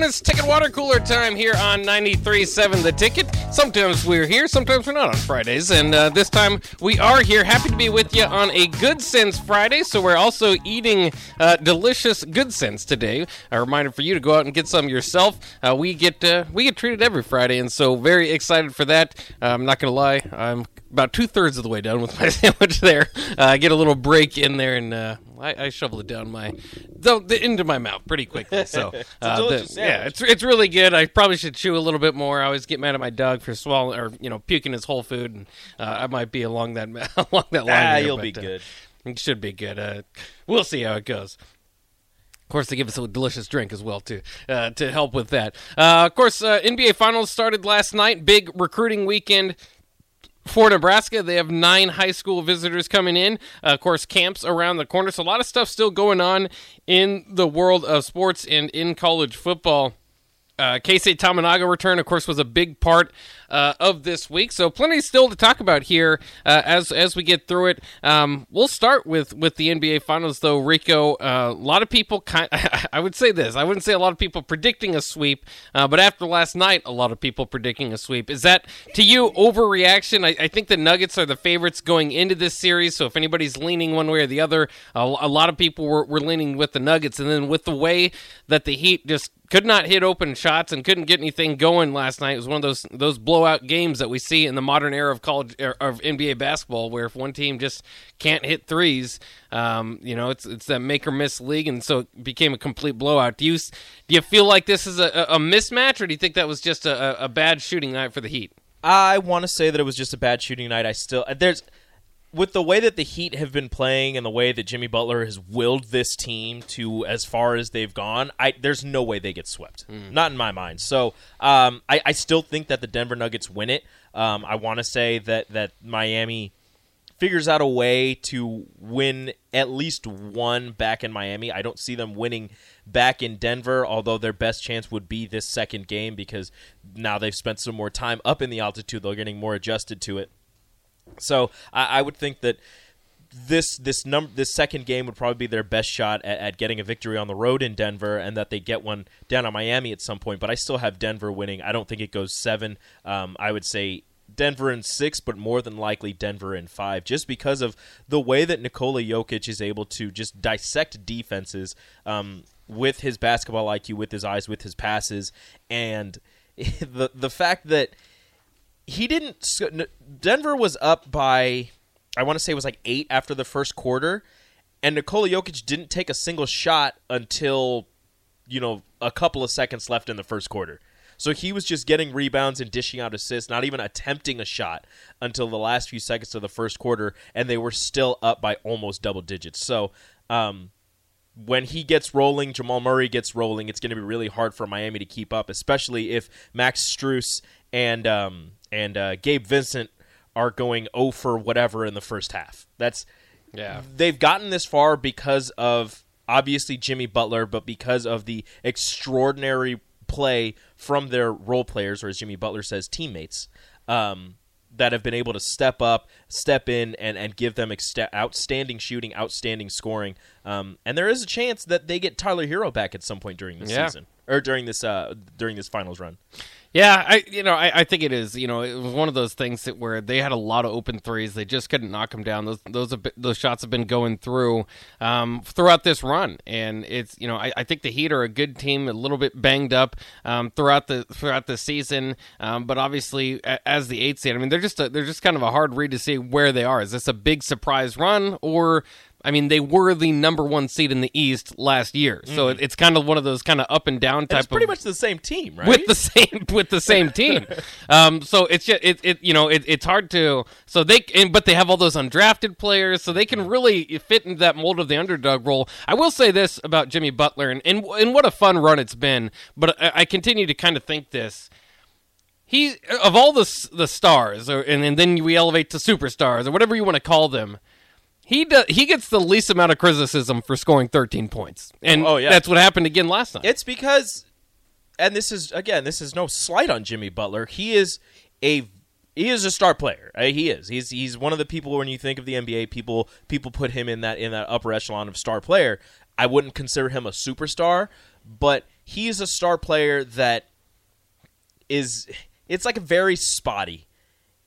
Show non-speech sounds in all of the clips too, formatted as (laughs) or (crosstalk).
Bonus ticket water cooler time here on 93.7 The Ticket. Sometimes we're here, sometimes we're not on Fridays, and uh, this time we are here. Happy to be with you on a Good Sense Friday, so we're also eating uh, delicious Good Sense today. A reminder for you to go out and get some yourself. Uh, we get uh, we get treated every Friday, and so very excited for that. I'm not gonna lie, I'm about two thirds of the way done with my (laughs) sandwich there. Uh, I get a little break in there, and uh, I, I shovel it down my the, the into my mouth pretty quickly. So (laughs) uh, the- delicious yeah, it's it's really good. I probably should chew a little bit more. I always get mad at my dog for swallowing or you know puking his whole food, and uh, I might be along that (laughs) along that line. Ah, here, you'll but, be uh, good. it should be good. Uh, we'll see how it goes. Of course, they give us a delicious drink as well too uh, to help with that. Uh, of course, uh, NBA Finals started last night. Big recruiting weekend for Nebraska. They have nine high school visitors coming in. Uh, of course, camps around the corner. So a lot of stuff still going on in the world of sports and in college football. Uh, K-State Tamanaga return, of course, was a big part uh, of this week. So plenty still to talk about here uh, as as we get through it. Um, we'll start with with the NBA Finals, though. Rico, uh, a lot of people kind. (laughs) I would say this. I wouldn't say a lot of people predicting a sweep, uh, but after last night, a lot of people predicting a sweep. Is that to you overreaction? I, I think the Nuggets are the favorites going into this series. So if anybody's leaning one way or the other, a, a lot of people were, were leaning with the Nuggets, and then with the way that the Heat just could not hit open shots and couldn't get anything going last night. It was one of those those blowout games that we see in the modern era of college er, of NBA basketball, where if one team just can't hit threes, um, you know, it's it's that make or miss league, and so it became a complete blowout. Do you do you feel like this is a, a mismatch, or do you think that was just a- a bad shooting night for the Heat? I want to say that it was just a bad shooting night. I still there's with the way that the Heat have been playing and the way that Jimmy Butler has willed this team to as far as they've gone, I there's no way they get swept. Not in my mind. So um, I, I still think that the Denver Nuggets win it. Um, I want to say that that Miami figures out a way to win at least one back in Miami. I don't see them winning back in Denver, although their best chance would be this second game because now they've spent some more time up in the altitude. They're getting more adjusted to it. So I, I would think that this this num this second game would probably be their best shot at, at getting a victory on the road in Denver, and that they get one down on Miami at some point. But I still have Denver winning. I don't think it goes seven. Um, I would say Denver in six, but more than likely Denver in five, just because of the way that Nikola Jokic is able to just dissect defenses um, with his basketball IQ, with his eyes, with his passes, and (laughs) the the fact that he didn't. Denver was up by, I want to say it was like eight after the first quarter, and Nikola Jokic didn't take a single shot until, you know, a couple of seconds left in the first quarter. So he was just getting rebounds and dishing out assists, not even attempting a shot until the last few seconds of the first quarter, and they were still up by almost double digits. So, um, when he gets rolling, Jamal Murray gets rolling, it's going to be really hard for Miami to keep up, especially if Max Strus and um, and uh, Gabe Vincent are going 0 for whatever in the first half. That's Yeah. they've gotten this far because of obviously Jimmy Butler, but because of the extraordinary play from their role players, or as Jimmy Butler says, teammates. Um, that have been able to step up, step in, and, and give them exta- outstanding shooting, outstanding scoring. Um, and there is a chance that they get Tyler Herro back at some point during this Yeah. season or during this uh, during this finals run. Yeah, I you know I, I think it is. You know, it was one of those things that where they had a lot of open threes, they just couldn't knock them down. Those those been, those shots have been going through um, throughout this run, and it's you know I, I think the Heat are a good team, a little bit banged up um, throughout the throughout the season, um, but obviously as the eighth seed, I mean they're just a, they're just kind of a hard read to see where they are. Is this a big surprise run or I mean, they were the number one seed in the East last year, so it, it's kind of one of those kind of up and down type Mm-hmm. It's pretty of much the same team, right? with the same (laughs) with the same team. (laughs) um, so it's just it, it you know it, it's hard to so they and, but they have all those undrafted players, so they can really fit into that mold of the underdog role. I will say this about Jimmy Butler and and, and what a fun run it's been, but I, I continue to kind of think this. He of all the the stars, or, and, and then we elevate to superstars or whatever you want to call them. He does, he gets the least amount of criticism for scoring 13 points, and Oh, yeah. that's what happened again last night. It's because, and this is again, this is no slight on Jimmy Butler. He is a he is a star player. Uh, He is. He's he's one of the people when you think of the NBA, people people put him in that in that upper echelon of star player. I wouldn't consider him a superstar, but he is a star player that is it's like a very spotty.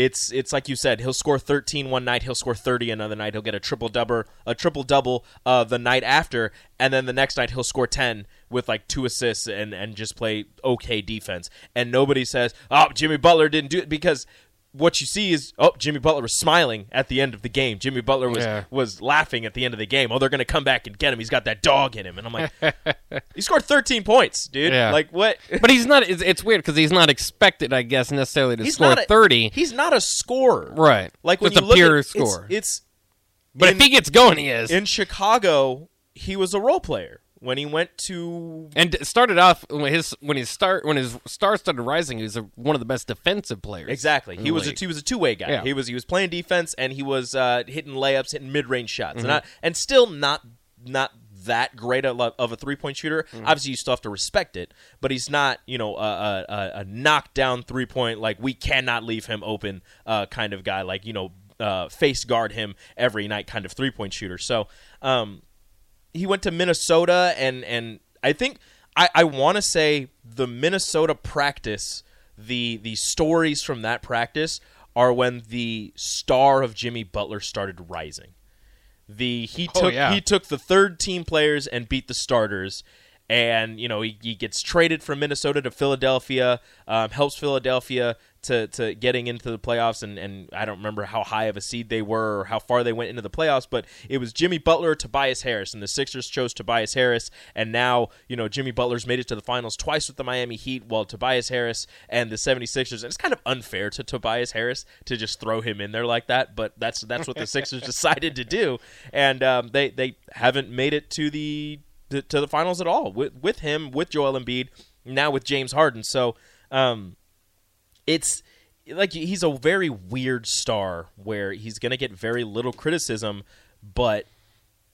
It's it's like you said. He'll score 13 one night. He'll score 30 another night. He'll get a triple double a triple double uh, the night after, and then the next night he'll score 10 with like two assists and and just play okay defense. And nobody says, "Oh, Jimmy Butler didn't do it," because what you see is, "Oh, Jimmy Butler was smiling at the end of the game. Jimmy Butler was Yeah. was laughing at the end of the game. Oh, they're gonna come back and get him. He's got that dog in him." And I'm like, (laughs) "He scored 13 points, dude. Yeah. Like what?" But he's not. It's, it's weird because he's not expected, I guess, necessarily to He's score a, thirty. He's not a scorer, right. Like when just you a pure at, it's- score. It's, but in- if he gets going, he is. in Chicago. He was a role player when he went to. and started off when his when his start when his star started rising. He was a, one of the best defensive players. Exactly, he was a he was a two way guy. Yeah. He was he was playing defense and he was uh, hitting layups, hitting mid range shots, Mm-hmm. and not, and still not not that great of a three point shooter. Mm-hmm. Obviously, you still have to respect it, but he's not you know a, a, a, a knockdown three point like we cannot leave him open uh, kind of guy. Like you know uh, face guard him every night kind of three point shooter. So um, he went to Minnesota and and I think I, I want to say the Minnesota practice the the stories from that practice are when the star of Jimmy Butler started rising. The he Oh, took yeah. he took the third team players and beat the starters. And you know he, he gets traded from Minnesota to Philadelphia, um, helps Philadelphia to, to getting into the playoffs, and, and I don't remember how high of a seed they were or how far they went into the playoffs, but it was Jimmy Butler, Tobias Harris, and the Sixers chose Tobias Harris, and now you know Jimmy Butler's made it to the finals twice with the Miami Heat, while Tobias Harris and the 76ers, and it's kind of unfair to Tobias Harris to just throw him in there like that, but that's that's what the Sixers (laughs) decided to do, and um, they they haven't made it to the to, to the finals at all with with him with Joel Embiid now with James Harden. So um, it's like he's a very weird star where he's going to get very little criticism, but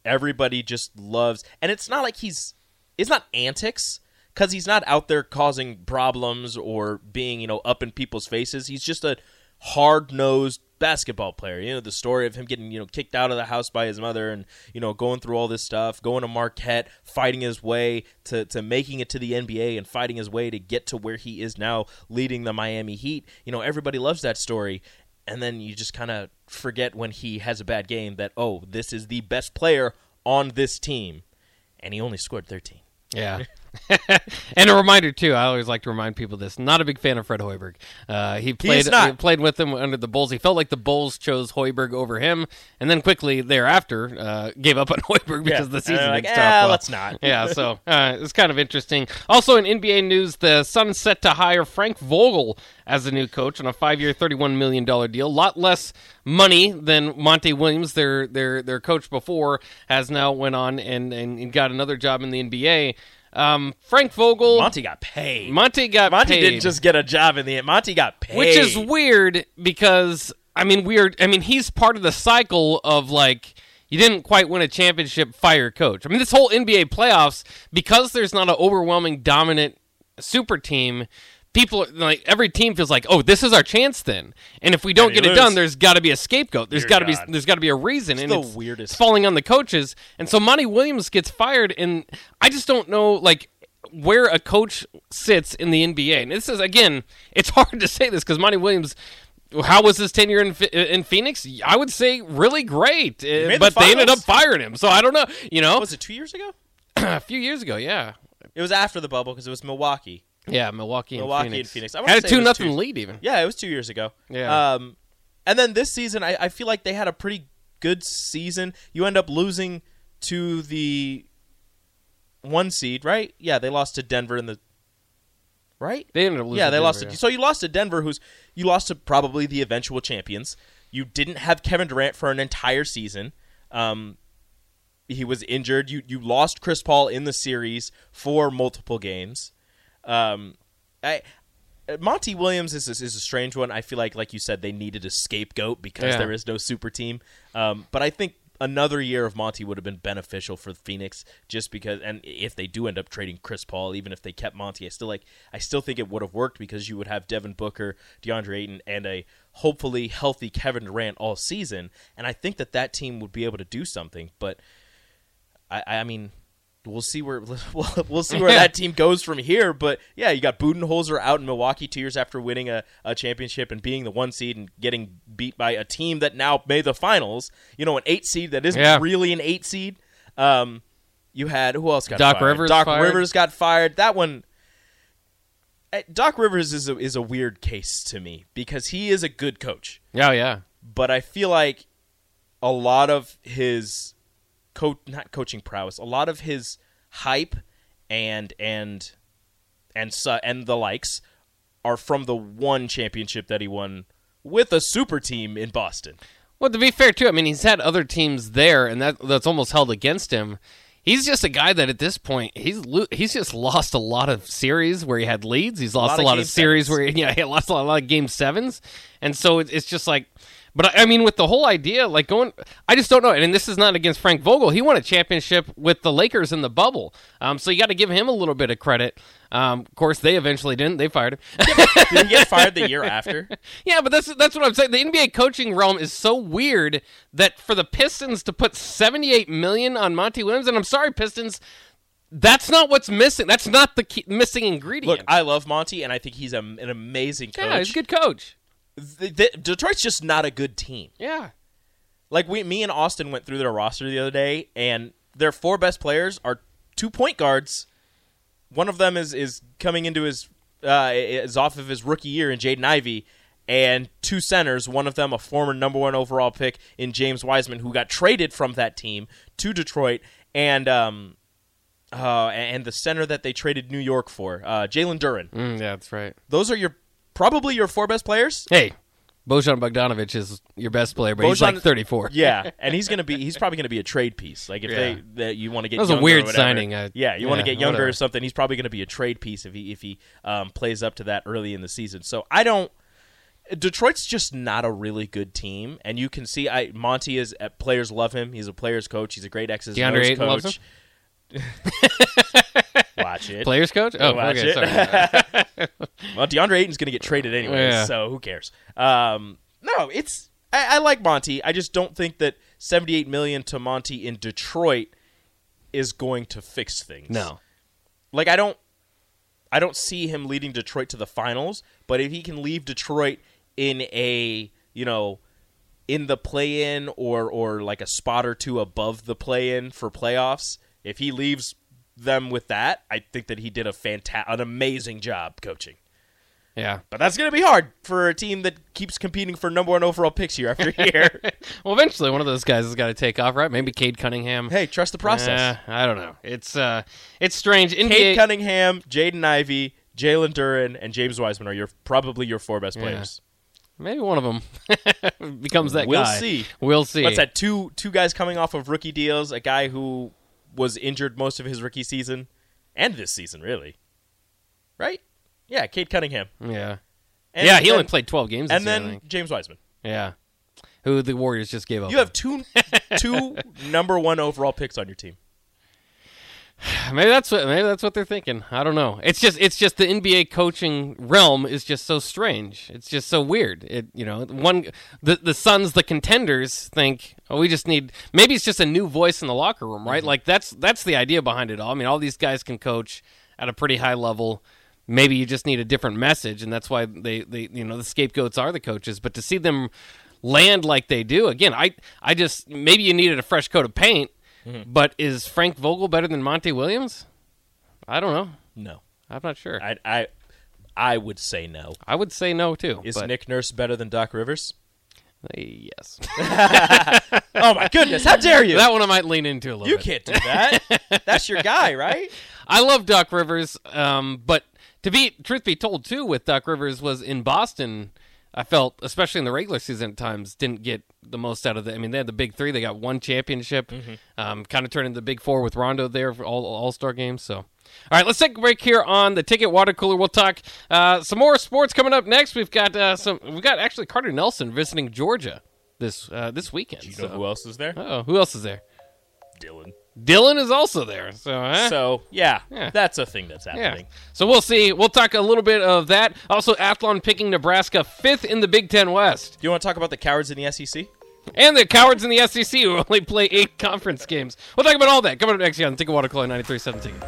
everybody just loves. And it's not like he's it's not antics because he's not out there causing problems or being you know up in people's faces. He's just a hard nosed basketball player. You know the story of him getting you know kicked out of the house by his mother and you know going through all this stuff, going to Marquette, fighting his way to to making it to the NBA and fighting his way to get to where he is now, leading the Miami Heat. You know everybody loves that story. And then you just kind of forget when he has a bad game that oh this is the best player on this team, and he only scored thirteen. Yeah. (laughs) (laughs) and a reminder too. I always like to remind people this. Not a big fan of Fred Hoiberg. Uh, he played he played with him under the Bulls. He felt like the Bulls chose Hoiberg over him, and then quickly thereafter uh, gave up on (laughs) Hoiberg because the season like, didn't "Ah, well." let's not. yeah, so (laughs) uh, it's kind of interesting. Also in NBA news, the Suns set to hire Frank Vogel as the new coach on a five-year, thirty-one million dollar deal. A lot less money than Monty Williams, their their their coach before, has now went on and and got another job in the NBA. Um, Frank Vogel, Monty got paid. Monty got Monty paid, didn't just get a job in the end. Monty got paid, which is weird because I mean weird. I mean he's part of the cycle of like you didn't quite win a championship, fire coach. I mean this whole NBA playoffs because there's not an overwhelming dominant super team. People like every team feels like, oh, this is our chance then, and if we don't get it lose. done, there's got to be a scapegoat. There's got to be there's got to be a reason, and the it's, weirdest. it's falling on the coaches. And so Monty Williams gets fired, and I just don't know like where a coach sits in the NBA. And this is again, it's hard to say this because Monty Williams. How was his tenure in in Phoenix? I would say really great, uh, made the but they ended up firing him. So I don't know. You know, was it two years ago? (clears throat) a few years ago, yeah, It was after the bubble because it was Milwaukee. Yeah, Milwaukee, and Milwaukee Phoenix. and Phoenix. I had a two nothing two- lead even. Yeah, it was two years ago. Yeah. Um, and then this season, I, I feel like they had a pretty good season. You end up losing to the one seed, right? Yeah, they lost to Denver in the right. They ended up losing yeah, they to lost to. yeah. So you lost to Denver, who's you lost to probably the eventual champions. You didn't have Kevin Durant for an entire season. Um, he was injured. You you lost Chris Paul in the series for multiple games. Um, I. Monty Williams is, is is a strange one. I feel like, like you said, they needed a scapegoat because Yeah. there is no super team. Um, but I think another year of Monty would have been beneficial for Phoenix, just because. And if they do end up trading Chris Paul, even if they kept Monty, I still like. I still think it would have worked because you would have Devin Booker, DeAndre Ayton, and a hopefully healthy Kevin Durant all season. And I think that that team would be able to do something. But I, I mean, we'll see where (laughs) we'll, see where that team goes from here. But yeah, you got Budenholzer out in Milwaukee two years after winning a, a championship and being the one seed and getting beat by a team that now made the finals. You know, an eight seed that isn't Yeah. really an eight seed. Um, you had who else got fired? Doc fired? Rivers Doc fired. Rivers got fired. That one. eh, Doc Rivers is a, is a weird case to me because he is a good coach Yeah, yeah. but I feel like a lot of his co- not coaching prowess, a lot of his hype and and and su- and the likes are from the one championship that he won with a super team in Boston. Well, to be fair too, I mean he's had other teams there, and that that's almost held against him. He's just a guy that at this point he's lo- he's just lost a lot of series where he had leads. He's lost lot a lot game of series sevens. where he, (laughs) yeah he lost a lot, a lot of game sevens, and so it, it's just like. But I I mean, with the whole idea, like going, I just don't know. And this is not against Frank Vogel. He won a championship with the Lakers in the bubble, um, so you got to give him a little bit of credit. Um, of course, they eventually didn't. They fired him. Did he get fired the year (laughs) after? Yeah, but that's that's what I'm saying. The NBA coaching realm is so weird that for the Pistons to put 78 million on Monty Williams, and I'm sorry, Pistons, that's not what's missing. That's not the key, missing ingredient. Look, I love Monty, and I think he's a, an amazing coach. yeah, he's a good coach. The- the- Detroit's just not a good team. Yeah, Like we, me and Austin went through their roster the other day, and their four best players are two point guards. One of them is is coming into his uh, is off of his rookie year in Jaden Ivey, and two centers. One of them a former number one overall pick in James Wiseman, who got traded from that team to Detroit, and um, uh, and the center that they traded New York for, uh, Jalen Duren. mm, yeah, that's right. Those are your probably your four best players. Hey, Bojan Bogdanovic is your best player, but he's like 34. (laughs) Yeah, and he's gonna be he's probably gonna be a trade piece. Like if Yeah. they that you want to get That was a weird signing. I- yeah, you want to get younger whatever. or something. He's probably gonna be a trade piece if he if he um, plays up to that early in the season. So I don't. Detroit's just not a really good team, and you can see I Monty is uh, players love him. He's a players coach. He's a great X's and DeAndre Ayton loves coach. (laughs) Watch it. Players coach? Oh, Watch okay, it. sorry. (laughs) Well, DeAndre Ayton's going to get traded anyway, Yeah. so who cares? Um, no, it's I, I like Monty. I just don't think that seventy-eight million to Monty in Detroit is going to fix things. no. like I don't, I don't see him leading Detroit to the finals. But if he can leave Detroit in a you know in the play-in or or like a spot or two above the play-in for playoffs, if he leaves them with that, I think that he did a fantastic, an amazing job coaching. Yeah. But that's going to be hard for a team that keeps competing for number one overall picks year after (laughs) year. (laughs) Well, eventually one of those guys has got to take off, right? Maybe Cade Cunningham. hey, trust the process. Eh, I don't know. It's uh, it's strange. NBA, Cade Cunningham, Jaden Ivey, Jalen Duren, and James Wiseman are your probably your four best players. maybe one of them (laughs) becomes that guy. We'll guy. see. We'll see. What's that? Two two guys coming off of rookie deals. A guy who was injured most of his rookie season and this season, really. Right? Yeah, Cade Cunningham. Yeah. And, yeah, he only played 12 games this And year, then. James Wiseman. Yeah. Who the Warriors just gave up. You have two (laughs) two number one overall picks on your team. Maybe that's what maybe that's what they're thinking. I don't know. It's just it's just the NBA coaching realm is just so strange. It's just so weird. It you know one the the Suns the contenders think oh we just need maybe it's just a new voice in the locker room right mm-hmm. like that's that's the idea behind it all. I mean all these guys can coach at a pretty high level. Maybe you just need a different message and that's why they they you know the scapegoats are the coaches. But to see them land like they do again I I just maybe you needed a fresh coat of paint. But is Frank Vogel better than Monty Williams? I don't know. No. I'm not sure. I, I I I would say no. I would say no too. Is but Nick Nurse better than Doc Rivers? Yes. (laughs) Oh my goodness! How dare you? that one I might lean into a little you bit. can't do that. That's your guy, right? (laughs) I love Doc Rivers, um, but to be truth be told, too, with Doc Rivers was in Boston. I felt, especially in the regular season at times, didn't get the most out of it. I mean, they had the big three; they got one championship. Um, kind of turned into the big four with Rondo there for all All Star games. So, all right, let's take a break here on the Ticket Water Cooler. We'll talk uh, some more sports coming up next. We've got uh, some. We've got actually Carter Nelson visiting Georgia this uh, this weekend. You so. know who else is there? Oh, who else is there? Dylan. Dylan is also there. So, eh? So yeah, Yeah. that's a thing that's Yeah. happening. So we'll see. We'll talk a little bit of that. Also, Athlon picking Nebraska fifth in the Big Ten West. Do you want to talk about the cowards in the SEC? And the cowards in the SEC who (laughs) only play eight conference games. We'll talk about all that coming up next year on Ticket Water 93.7 Ticket.